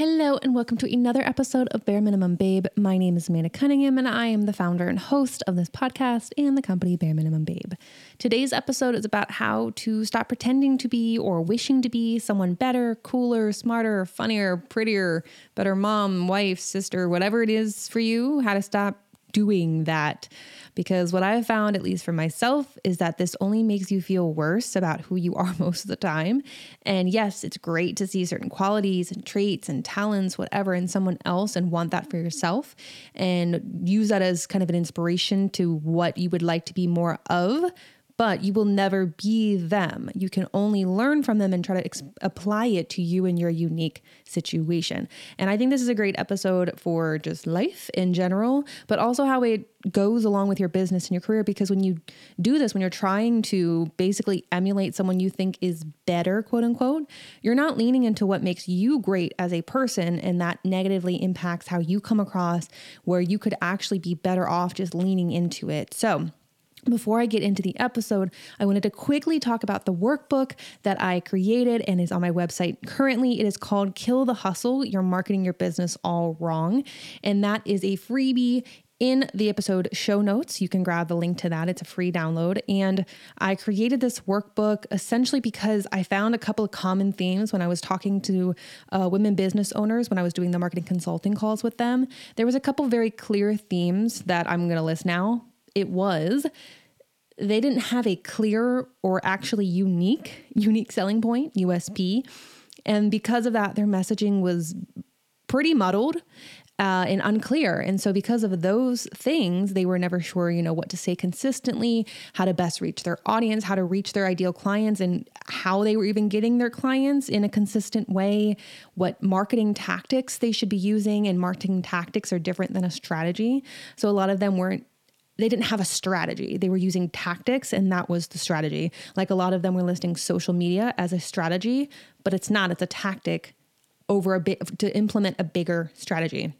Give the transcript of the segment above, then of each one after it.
Hello, and welcome to another episode of Bare Minimum Babe. My name is Amanda Cunningham, and I am the founder and host of this podcast and the company Bare Minimum Babe. Today's episode is about how to stop pretending to be or wishing to be someone better, cooler, smarter, funnier, prettier, better mom, wife, sister, whatever it is for you, how to stop doing that. Because what I've found, at least for myself, is that this only makes you feel worse about who you are most of the time. And yes, it's great to see certain qualities and traits and talents, whatever, in someone else and want that for yourself and use that as kind of an inspiration to what you would like to be more of but you will never be them. You can only learn from them and try to ex- apply it to you and your unique situation. And I think this is a great episode for just life in general, but also how it goes along with your business and your career. Because when you do this, when you're trying to basically emulate someone you think is better, quote unquote, you're not leaning into what makes you great as a person, and that negatively impacts how you come across, where you could actually be better off just leaning into it. So, before I get into the episode, I wanted to quickly talk about the workbook that I created and is on my website currently. It is called Kill the Hustle You're Marketing Your Business All Wrong. And that is a freebie in the episode show notes. You can grab the link to that. It's a free download. And I created this workbook essentially because I found a couple of common themes when I was talking to uh, women business owners, when I was doing the marketing consulting calls with them. There was a couple very clear themes that I'm going to list now it was they didn't have a clear or actually unique unique selling point USP and because of that their messaging was pretty muddled uh, and unclear. And so, because of those things, they were never sure, you know, what to say consistently, how to best reach their audience, how to reach their ideal clients, and how they were even getting their clients in a consistent way, what marketing tactics they should be using. And marketing tactics are different than a strategy. So, a lot of them weren't they didn't have a strategy. They were using tactics, and that was the strategy. Like a lot of them were listing social media as a strategy, but it's not, it's a tactic over a bit to implement a bigger strategy.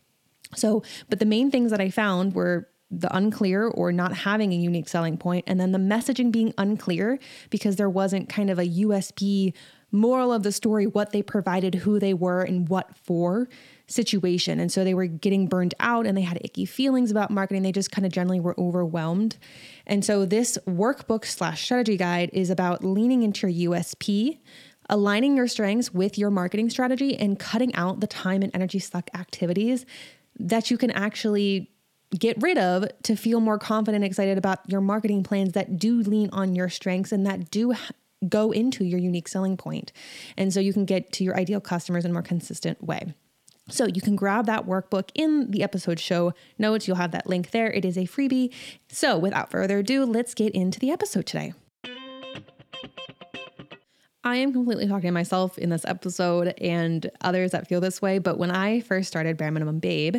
So, but the main things that I found were the unclear or not having a unique selling point, and then the messaging being unclear because there wasn't kind of a USP moral of the story, what they provided, who they were, and what for situation. And so they were getting burned out and they had icky feelings about marketing. They just kind of generally were overwhelmed. And so this workbook slash strategy guide is about leaning into your USP, aligning your strengths with your marketing strategy, and cutting out the time and energy suck activities that you can actually get rid of to feel more confident and excited about your marketing plans that do lean on your strengths and that do go into your unique selling point. And so you can get to your ideal customers in a more consistent way. So you can grab that workbook in the episode show notes. You'll have that link there. It is a freebie. So without further ado, let's get into the episode today. I am completely talking to myself in this episode and others that feel this way. But when I first started Bare Minimum Babe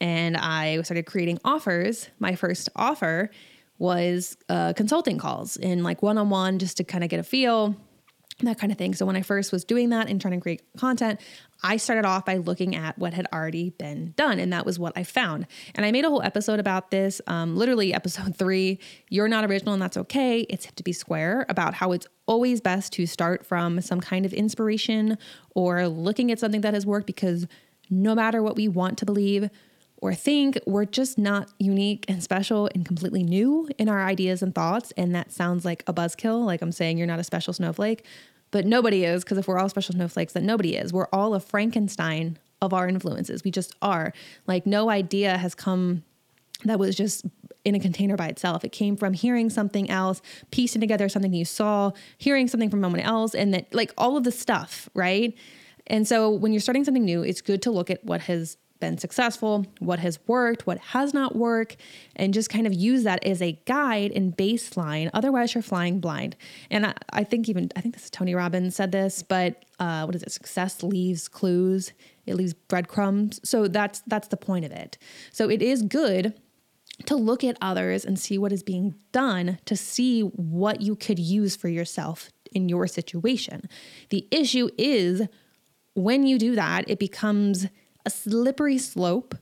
and I started creating offers, my first offer was uh, consulting calls in like one on one just to kind of get a feel that kind of thing. So when I first was doing that and trying to create content, I started off by looking at what had already been done, and that was what I found. And I made a whole episode about this, um, literally episode three. You're not original, and that's okay. It's to be square about how it's always best to start from some kind of inspiration or looking at something that has worked because no matter what we want to believe, or think we're just not unique and special and completely new in our ideas and thoughts. And that sounds like a buzzkill, like I'm saying you're not a special snowflake. But nobody is, because if we're all special snowflakes, then nobody is. We're all a Frankenstein of our influences. We just are. Like, no idea has come that was just in a container by itself. It came from hearing something else, piecing together something you saw, hearing something from someone else, and that, like, all of the stuff, right? And so, when you're starting something new, it's good to look at what has been successful, what has worked, what has not worked, and just kind of use that as a guide and baseline. Otherwise, you're flying blind. And I, I think even, I think this is Tony Robbins said this, but uh, what is it? Success leaves clues, it leaves breadcrumbs. So that's that's the point of it. So it is good to look at others and see what is being done to see what you could use for yourself in your situation. The issue is when you do that, it becomes a slippery slope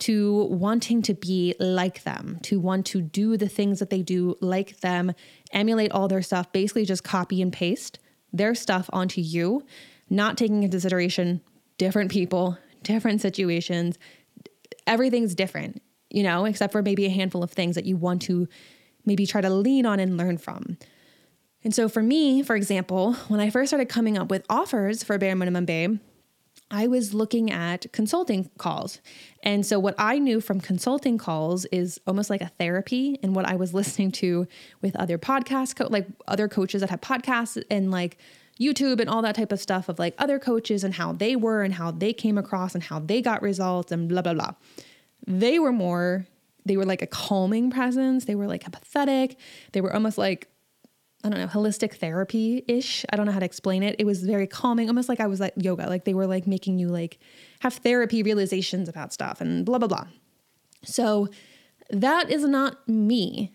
to wanting to be like them, to want to do the things that they do like them, emulate all their stuff, basically just copy and paste their stuff onto you, not taking into consideration different people, different situations. Everything's different, you know, except for maybe a handful of things that you want to maybe try to lean on and learn from. And so for me, for example, when I first started coming up with offers for Bare Minimum Babe, I was looking at consulting calls. And so, what I knew from consulting calls is almost like a therapy, and what I was listening to with other podcasts, co- like other coaches that have podcasts and like YouTube and all that type of stuff of like other coaches and how they were and how they came across and how they got results and blah, blah, blah. They were more, they were like a calming presence. They were like empathetic. They were almost like I don't know, holistic therapy ish. I don't know how to explain it. It was very calming, almost like I was like yoga. Like they were like making you like have therapy realizations about stuff and blah, blah, blah. So that is not me,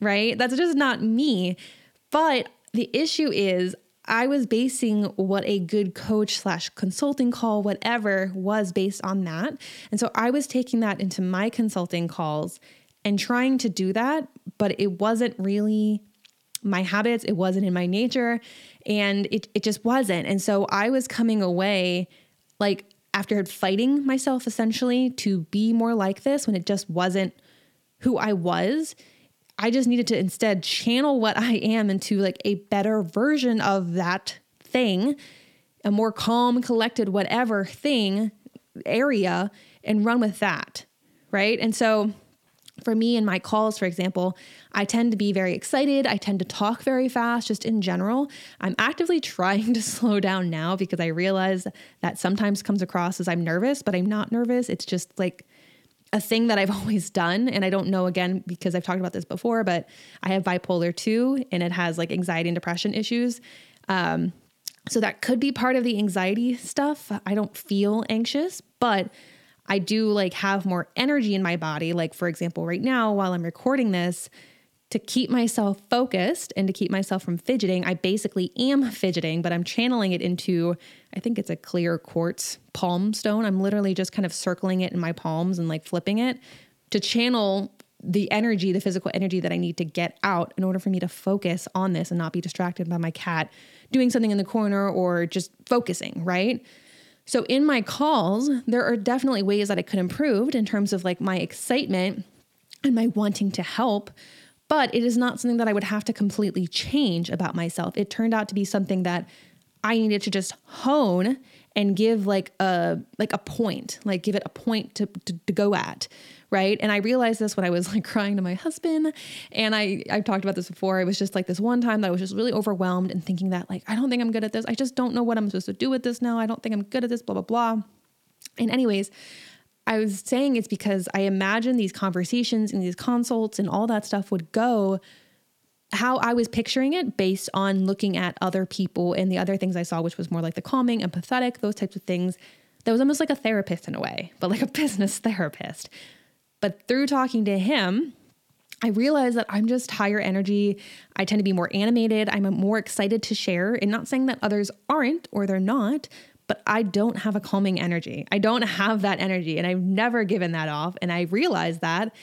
right? That's just not me. But the issue is I was basing what a good coach slash consulting call, whatever, was based on that. And so I was taking that into my consulting calls and trying to do that, but it wasn't really my habits, it wasn't in my nature, and it, it just wasn't. And so I was coming away like after fighting myself essentially to be more like this when it just wasn't who I was. I just needed to instead channel what I am into like a better version of that thing, a more calm, collected, whatever thing area, and run with that. Right. And so for me in my calls, for example, I tend to be very excited. I tend to talk very fast, just in general. I'm actively trying to slow down now because I realize that sometimes comes across as I'm nervous, but I'm not nervous. It's just like a thing that I've always done. And I don't know again because I've talked about this before, but I have bipolar 2 and it has like anxiety and depression issues. Um, so that could be part of the anxiety stuff. I don't feel anxious, but I do like have more energy in my body. Like, for example, right now, while I'm recording this, to keep myself focused and to keep myself from fidgeting, I basically am fidgeting, but I'm channeling it into, I think it's a clear quartz palm stone. I'm literally just kind of circling it in my palms and like flipping it to channel the energy, the physical energy that I need to get out in order for me to focus on this and not be distracted by my cat doing something in the corner or just focusing, right? So in my calls, there are definitely ways that I could improve in terms of like my excitement and my wanting to help, but it is not something that I would have to completely change about myself. It turned out to be something that I needed to just hone and give like a like a point, like give it a point to, to, to go at right? And I realized this when I was like crying to my husband. And I I've talked about this before. It was just like this one time that I was just really overwhelmed and thinking that like I don't think I'm good at this. I just don't know what I'm supposed to do with this now. I don't think I'm good at this, blah blah blah. And anyways, I was saying it's because I imagine these conversations and these consults and all that stuff would go how I was picturing it based on looking at other people and the other things I saw, which was more like the calming, empathetic, those types of things. That was almost like a therapist in a way, but like a business therapist. But through talking to him, I realized that I'm just higher energy. I tend to be more animated. I'm more excited to share. And not saying that others aren't or they're not, but I don't have a calming energy. I don't have that energy. And I've never given that off. And I realized that.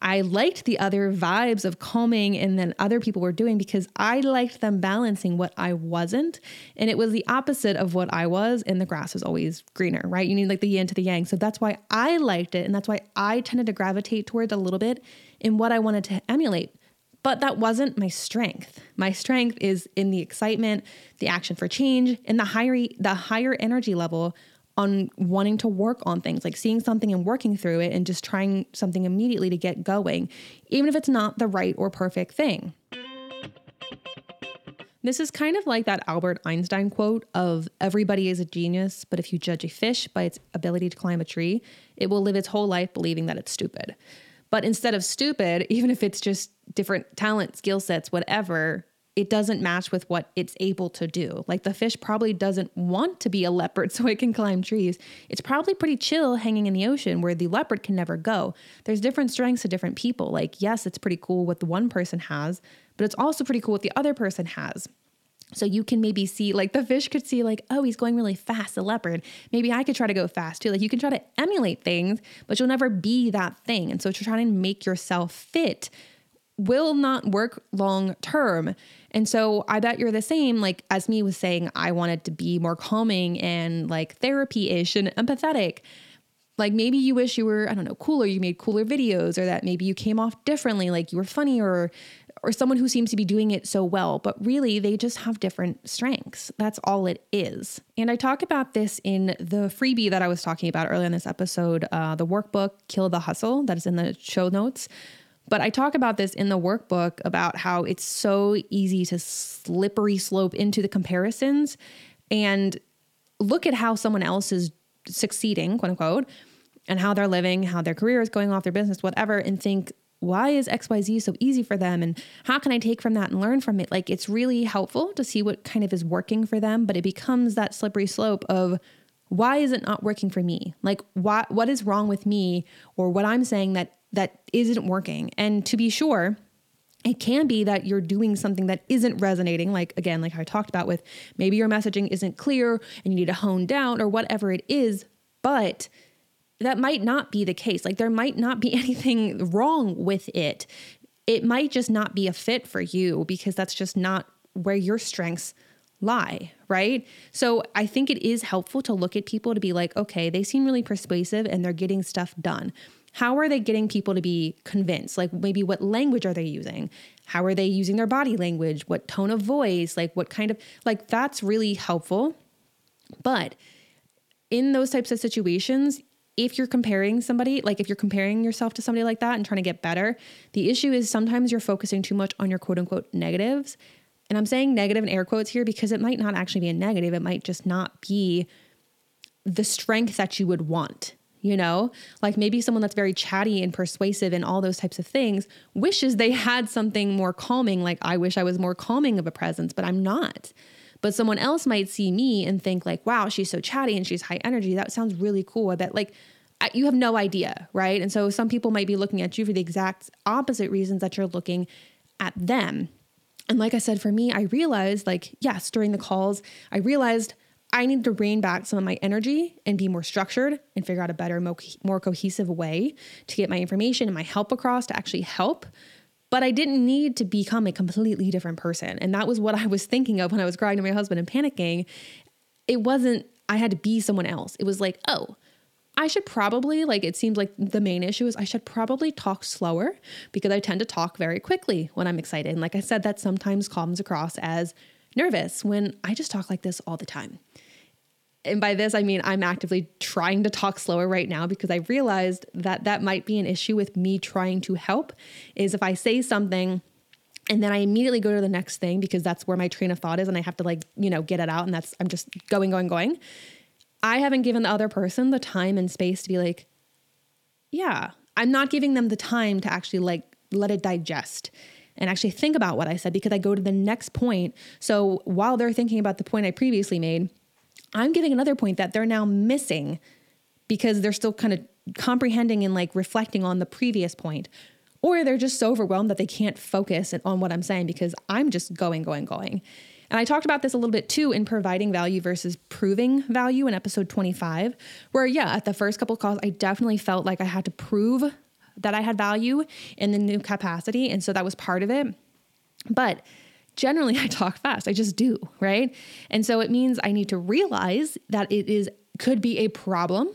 I liked the other vibes of calming and then other people were doing because I liked them balancing what I wasn't. And it was the opposite of what I was. And the grass is always greener, right? You need like the yin to the yang. So that's why I liked it. And that's why I tended to gravitate towards a little bit in what I wanted to emulate. But that wasn't my strength. My strength is in the excitement, the action for change, and the higher the higher energy level on wanting to work on things, like seeing something and working through it and just trying something immediately to get going, even if it's not the right or perfect thing. This is kind of like that Albert Einstein quote of everybody is a genius, but if you judge a fish by its ability to climb a tree, it will live its whole life believing that it's stupid. But instead of stupid, even if it's just different talent, skill sets, whatever, it doesn't match with what it's able to do. Like the fish probably doesn't want to be a leopard so it can climb trees. It's probably pretty chill hanging in the ocean where the leopard can never go. There's different strengths to different people. Like, yes, it's pretty cool what the one person has, but it's also pretty cool what the other person has. So you can maybe see, like the fish could see, like, oh, he's going really fast, the leopard. Maybe I could try to go fast too. Like you can try to emulate things, but you'll never be that thing. And so to try and make yourself fit will not work long term. And so I bet you're the same. Like, as me was saying, I wanted to be more calming and like therapy ish and empathetic. Like, maybe you wish you were, I don't know, cooler, you made cooler videos, or that maybe you came off differently, like you were funny or or someone who seems to be doing it so well, but really they just have different strengths. That's all it is. And I talk about this in the freebie that I was talking about earlier in this episode, uh, the workbook, Kill the Hustle, that is in the show notes. But I talk about this in the workbook about how it's so easy to slippery slope into the comparisons and look at how someone else is succeeding, quote unquote, and how they're living, how their career is going off, their business, whatever, and think, why is XYZ so easy for them? And how can I take from that and learn from it? Like, it's really helpful to see what kind of is working for them, but it becomes that slippery slope of, why is it not working for me like what what is wrong with me or what i'm saying that that isn't working. And to be sure, it can be that you're doing something that isn't resonating, like again, like I talked about with maybe your messaging isn't clear and you need to hone down or whatever it is, but that might not be the case. Like there might not be anything wrong with it. It might just not be a fit for you because that's just not where your strengths lie, right? So I think it is helpful to look at people to be like, okay, they seem really persuasive and they're getting stuff done. How are they getting people to be convinced? Like maybe what language are they using? How are they using their body language? What tone of voice? Like what kind of like that's really helpful. But in those types of situations, if you're comparing somebody, like if you're comparing yourself to somebody like that and trying to get better, the issue is sometimes you're focusing too much on your quote unquote negatives. And I'm saying negative in air quotes here because it might not actually be a negative. It might just not be the strength that you would want you know? Like maybe someone that's very chatty and persuasive and all those types of things wishes they had something more calming like i wish i was more calming of a presence but i'm not. But someone else might see me and think like wow she's so chatty and she's high energy. That sounds really cool. I bet like you have no idea right? And so some people might be looking at you for the exact opposite reasons that you're looking at them. And like i said for me i realized like yes during the calls i realized I need to rein back some of my energy and be more structured and figure out a better, more cohesive way to get my information and my help across to actually help. But I didn't need to become a completely different person. And that was what I was thinking of when I was crying to my husband and panicking. It wasn't, I had to be someone else. It was like, oh, I should probably, like, it seems like the main issue is I should probably talk slower because I tend to talk very quickly when I'm excited. And like I said, that sometimes comes across as nervous when I just talk like this all the time. And by this, I mean I'm actively trying to talk slower right now because I realized that that might be an issue with me trying to help. Is if I say something and then I immediately go to the next thing because that's where my train of thought is and I have to like, you know, get it out and that's I'm just going going going. I haven't given the other person the time and space to be like, yeah, I'm not giving them the time to actually like let it digest and actually think about what I said because I go to the next point. So while they're thinking about the point I previously made, I'm giving another point that they're now missing because they're still kind of comprehending and like reflecting on the previous point. Or they're just so overwhelmed that they can't focus on what I'm saying because I'm just going, going, going. And I talked about this a little bit too in providing value versus proving value in episode 25, where, yeah, at the first couple calls, I definitely felt like I had to prove that I had value in the new capacity. And so that was part of it. But generally I talk fast. I just do, right? And so it means I need to realize that it is could be a problem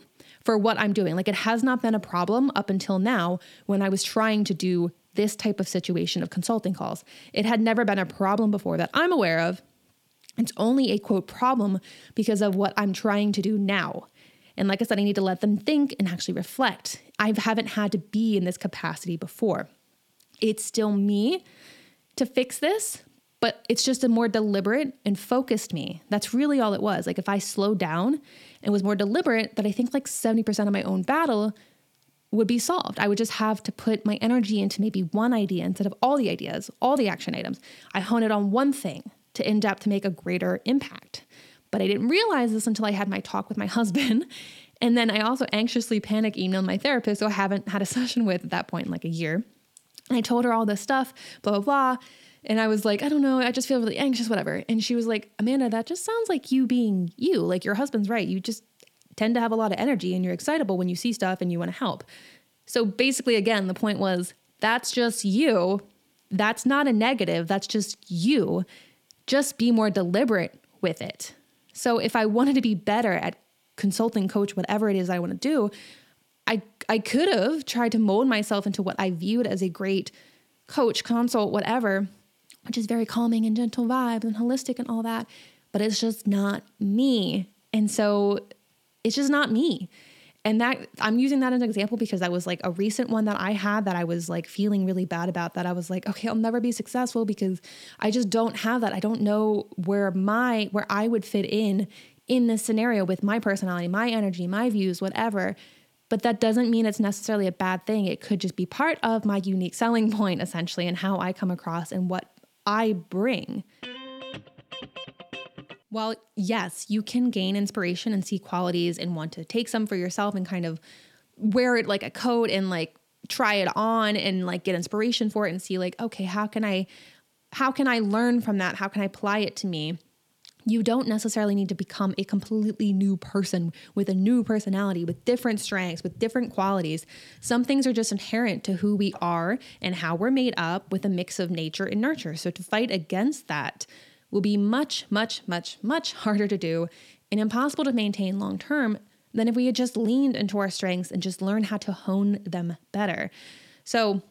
for what I'm doing. Like it has not been a problem up until now when I was trying to do this type of situation of consulting calls. It had never been a problem before that I'm aware of. It's only a quote problem because of what I'm trying to do now. And like I said, I need to let them think and actually reflect. I haven't had to be in this capacity before. It's still me to fix this, but it's just a more deliberate and focused me. That's really all it was. Like if I slowed down and was more deliberate, that I think like 70% of my own battle would be solved. I would just have to put my energy into maybe one idea instead of all the ideas, all the action items. I hone it on one thing to end up to make a greater impact. But I didn't realize this until I had my talk with my husband. And then I also anxiously panic emailed my therapist, who I haven't had a session with at that point in like a year. And I told her all this stuff, blah, blah, blah. And I was like, I don't know, I just feel really anxious, whatever. And she was like, Amanda, that just sounds like you being you. Like your husband's right. You just tend to have a lot of energy and you're excitable when you see stuff and you want to help. So basically, again, the point was that's just you. that's not a negative, that's just you. Just be more deliberate with it. So if I wanted to be better at consulting, coach, whatever it is I want to do, I I could have tried to mold myself into what I viewed as a great coach, consult, whatever, which is very calming and gentle vibes and holistic and all that, but it's just not me. And so it's just not me. And that I'm using that as an example because that was like a recent one that I had that I was like feeling really bad about that I was like, okay, I'll never be successful because I just don't have that. I don't know where my where I would fit in in this scenario with my personality, my energy, my views, whatever. But that doesn't mean it's necessarily a bad thing. It could just be part of my unique selling point essentially and how I come across and what I bring. Well, yes, you can gain inspiration and see qualities and want to take some for yourself and kind of wear it like a coat and like try it on and like get inspiration for it and see like okay, how can I how can I learn from that? How can I apply it to me? You don't necessarily need to become a completely new person with a new personality, with different strengths, with different qualities. Some things are just inherent to who we are and how we're made up with a mix of nature and nurture. So to fight against that, will be much, much, much, much harder to do and impossible to maintain long term than if we had just leaned into our strengths and just learned how to hone them better. So,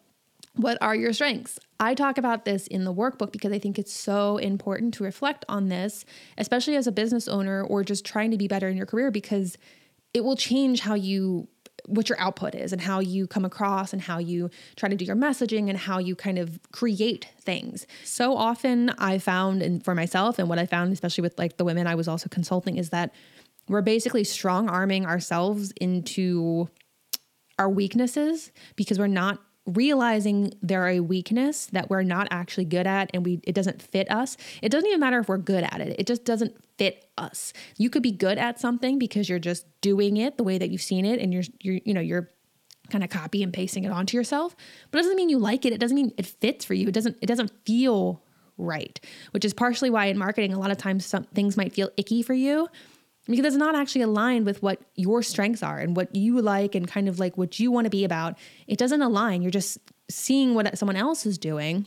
what are your strengths? I talk about this in the workbook because I think it's so important to reflect on this, especially as a business owner or just trying to be better in your career, because it will change how you what your output is and how you come across and how you try to do your messaging and how you kind of create things. So often I found and for myself and what I found especially with like the women I was also consulting is that we're basically strong arming ourselves into our weaknesses because we're not realizing they're a weakness that we're not actually good at and we it doesn't fit us it doesn't even matter if we're good at it it just doesn't fit us you could be good at something because you're just doing it the way that you've seen it and you're you're you know you're kind of copy and pasting it onto yourself but it doesn't mean you like it it doesn't mean it fits for you it doesn't it doesn't feel right which is partially why in marketing a lot of times some things might feel icky for you because it's not actually aligned with what your strengths are and what you like and kind of like what you want to be about. It doesn't align. You're just seeing what someone else is doing,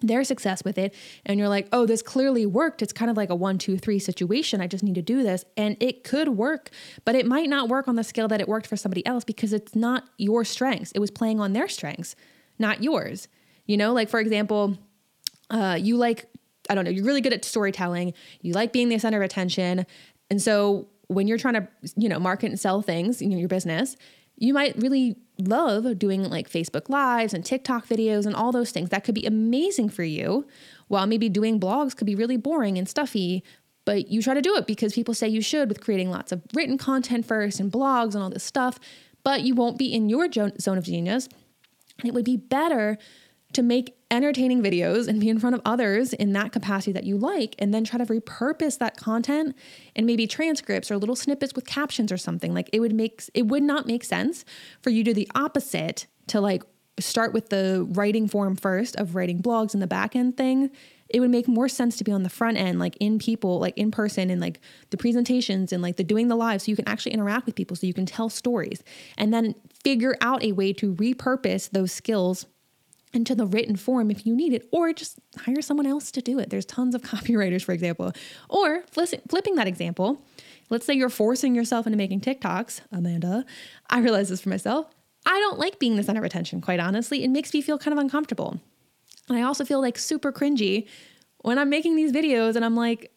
their success with it, and you're like, oh, this clearly worked. It's kind of like a one, two, three situation. I just need to do this. And it could work, but it might not work on the scale that it worked for somebody else because it's not your strengths. It was playing on their strengths, not yours. You know, like for example, uh, you like I don't know, you're really good at storytelling. You like being the center of attention. And so when you're trying to, you know, market and sell things in your business, you might really love doing like Facebook lives and TikTok videos and all those things. That could be amazing for you. While maybe doing blogs could be really boring and stuffy, but you try to do it because people say you should with creating lots of written content first and blogs and all this stuff, but you won't be in your zone of genius. And it would be better to make entertaining videos and be in front of others in that capacity that you like, and then try to repurpose that content and maybe transcripts or little snippets with captions or something. Like it would make it would not make sense for you to do the opposite to like start with the writing form first of writing blogs and the back end thing. It would make more sense to be on the front end, like in people, like in person, and like the presentations and like the doing the live, so you can actually interact with people, so you can tell stories, and then figure out a way to repurpose those skills into the written form if you need it, or just hire someone else to do it. There's tons of copywriters, for example. Or flipping that example, let's say you're forcing yourself into making TikToks, Amanda. I realize this for myself. I don't like being the center of attention, quite honestly. It makes me feel kind of uncomfortable. And I also feel like super cringy when I'm making these videos and I'm like,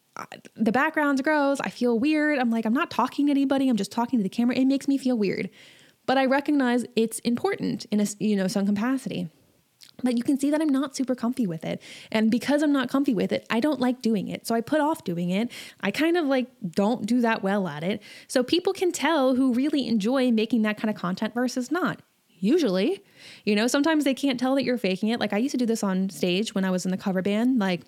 the background's gross. I feel weird. I'm like, I'm not talking to anybody. I'm just talking to the camera. It makes me feel weird. But I recognize it's important in a, you know, some capacity. But you can see that I'm not super comfy with it. And because I'm not comfy with it, I don't like doing it. So I put off doing it. I kind of like don't do that well at it. So people can tell who really enjoy making that kind of content versus not. Usually, you know, sometimes they can't tell that you're faking it. Like I used to do this on stage when I was in the cover band. Like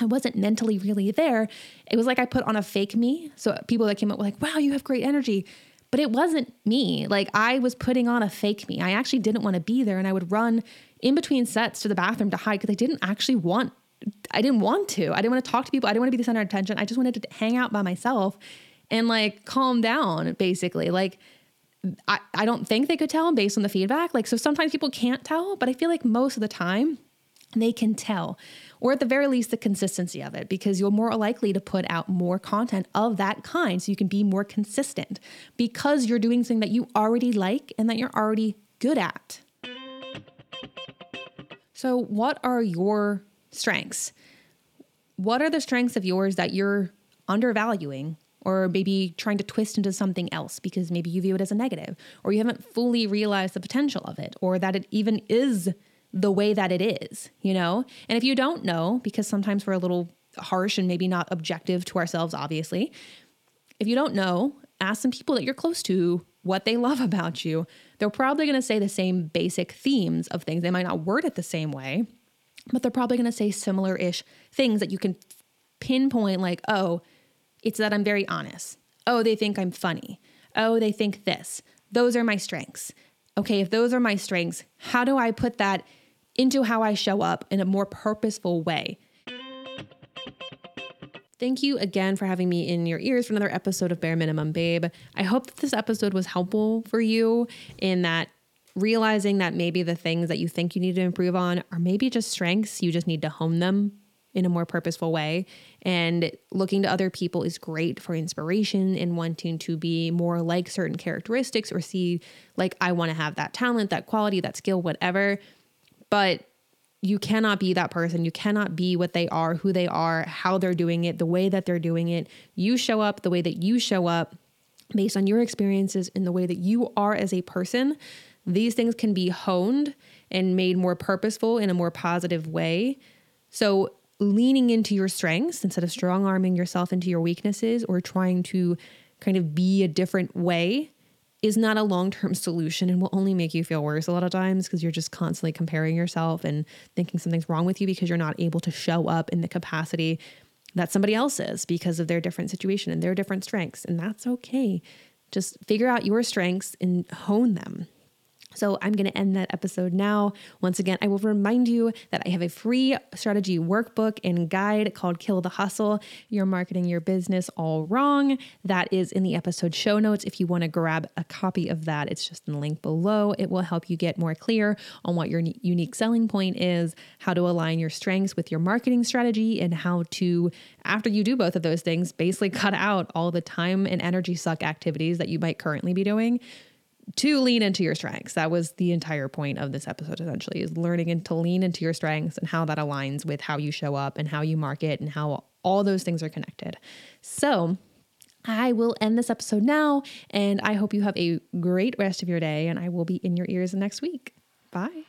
I wasn't mentally really there. It was like I put on a fake me. So people that came up were like, wow, you have great energy but it wasn't me. Like I was putting on a fake me. I actually didn't want to be there and I would run in between sets to the bathroom to hide because I didn't actually want I didn't want to. I didn't want to talk to people. I didn't want to be the center of attention. I just wanted to hang out by myself and like calm down basically. Like I, I don't think they could tell based on the feedback. Like so sometimes people can't tell, but I feel like most of the time they can tell, or at the very least, the consistency of it, because you're more likely to put out more content of that kind so you can be more consistent because you're doing something that you already like and that you're already good at. So, what are your strengths? What are the strengths of yours that you're undervaluing or maybe trying to twist into something else because maybe you view it as a negative or you haven't fully realized the potential of it or that it even is the way that it is, you know? And if you don't know, because sometimes we're a little harsh and maybe not objective to ourselves, obviously, if you don't know, ask some people that you're close to what they love about you. They're probably going to say the same basic themes of things. They might not word it the same way, but they're probably going to say similar ish things that you can pinpoint, like, oh, it's that I'm very honest. Oh, they think I'm funny. Oh, they think this. Those are my strengths. Okay, if those are my strengths, how do I put that into how I show up in a more purposeful way. Thank you again for having me in your ears for another episode of Bare Minimum Babe. I hope that this episode was helpful for you in that realizing that maybe the things that you think you need to improve on are maybe just strengths, you just need to hone them in a more purposeful way. And looking to other people is great for inspiration and wanting to be more like certain characteristics or see, like, I want to have that talent, that quality, that skill, whatever but you cannot be that person. You cannot be what they are, who they are, how they're doing it, the way that they're doing it. You show up the way that you show up based on your experiences and the way that you are as a person. These things can be honed and made more purposeful in a more positive way. So, leaning into your strengths instead of strong arming yourself into your weaknesses or trying to kind of be a different way is not a long term solution and will only make you feel worse a lot of times because you're just constantly comparing yourself and thinking something's wrong with you because you're not able to show up in the capacity that somebody else is because of their different situation and their different strengths. And that's okay. Just figure out your strengths and hone them. So I'm going to end that episode now. Once again, I will remind you that I have a free strategy workbook and guide called Kill the Hustle. You're marketing your business all wrong. That is in the episode show notes. If you want to grab a copy of that, it's just in the link below. It will help you get more clear on what your unique selling point is, how to align your strengths with your marketing strategy, and how to, after you do both of those things, basically cut out all the time and energy suck activities that you might currently be doing to lean into your strengths. That was the entire point of this episode, essentially, is learning and to lean into your strengths and how that aligns with how you show up and how you market and how all those things are connected. So, I will end this episode now, and I hope you have a great rest of your day, and I will be in your ears next week. Bye.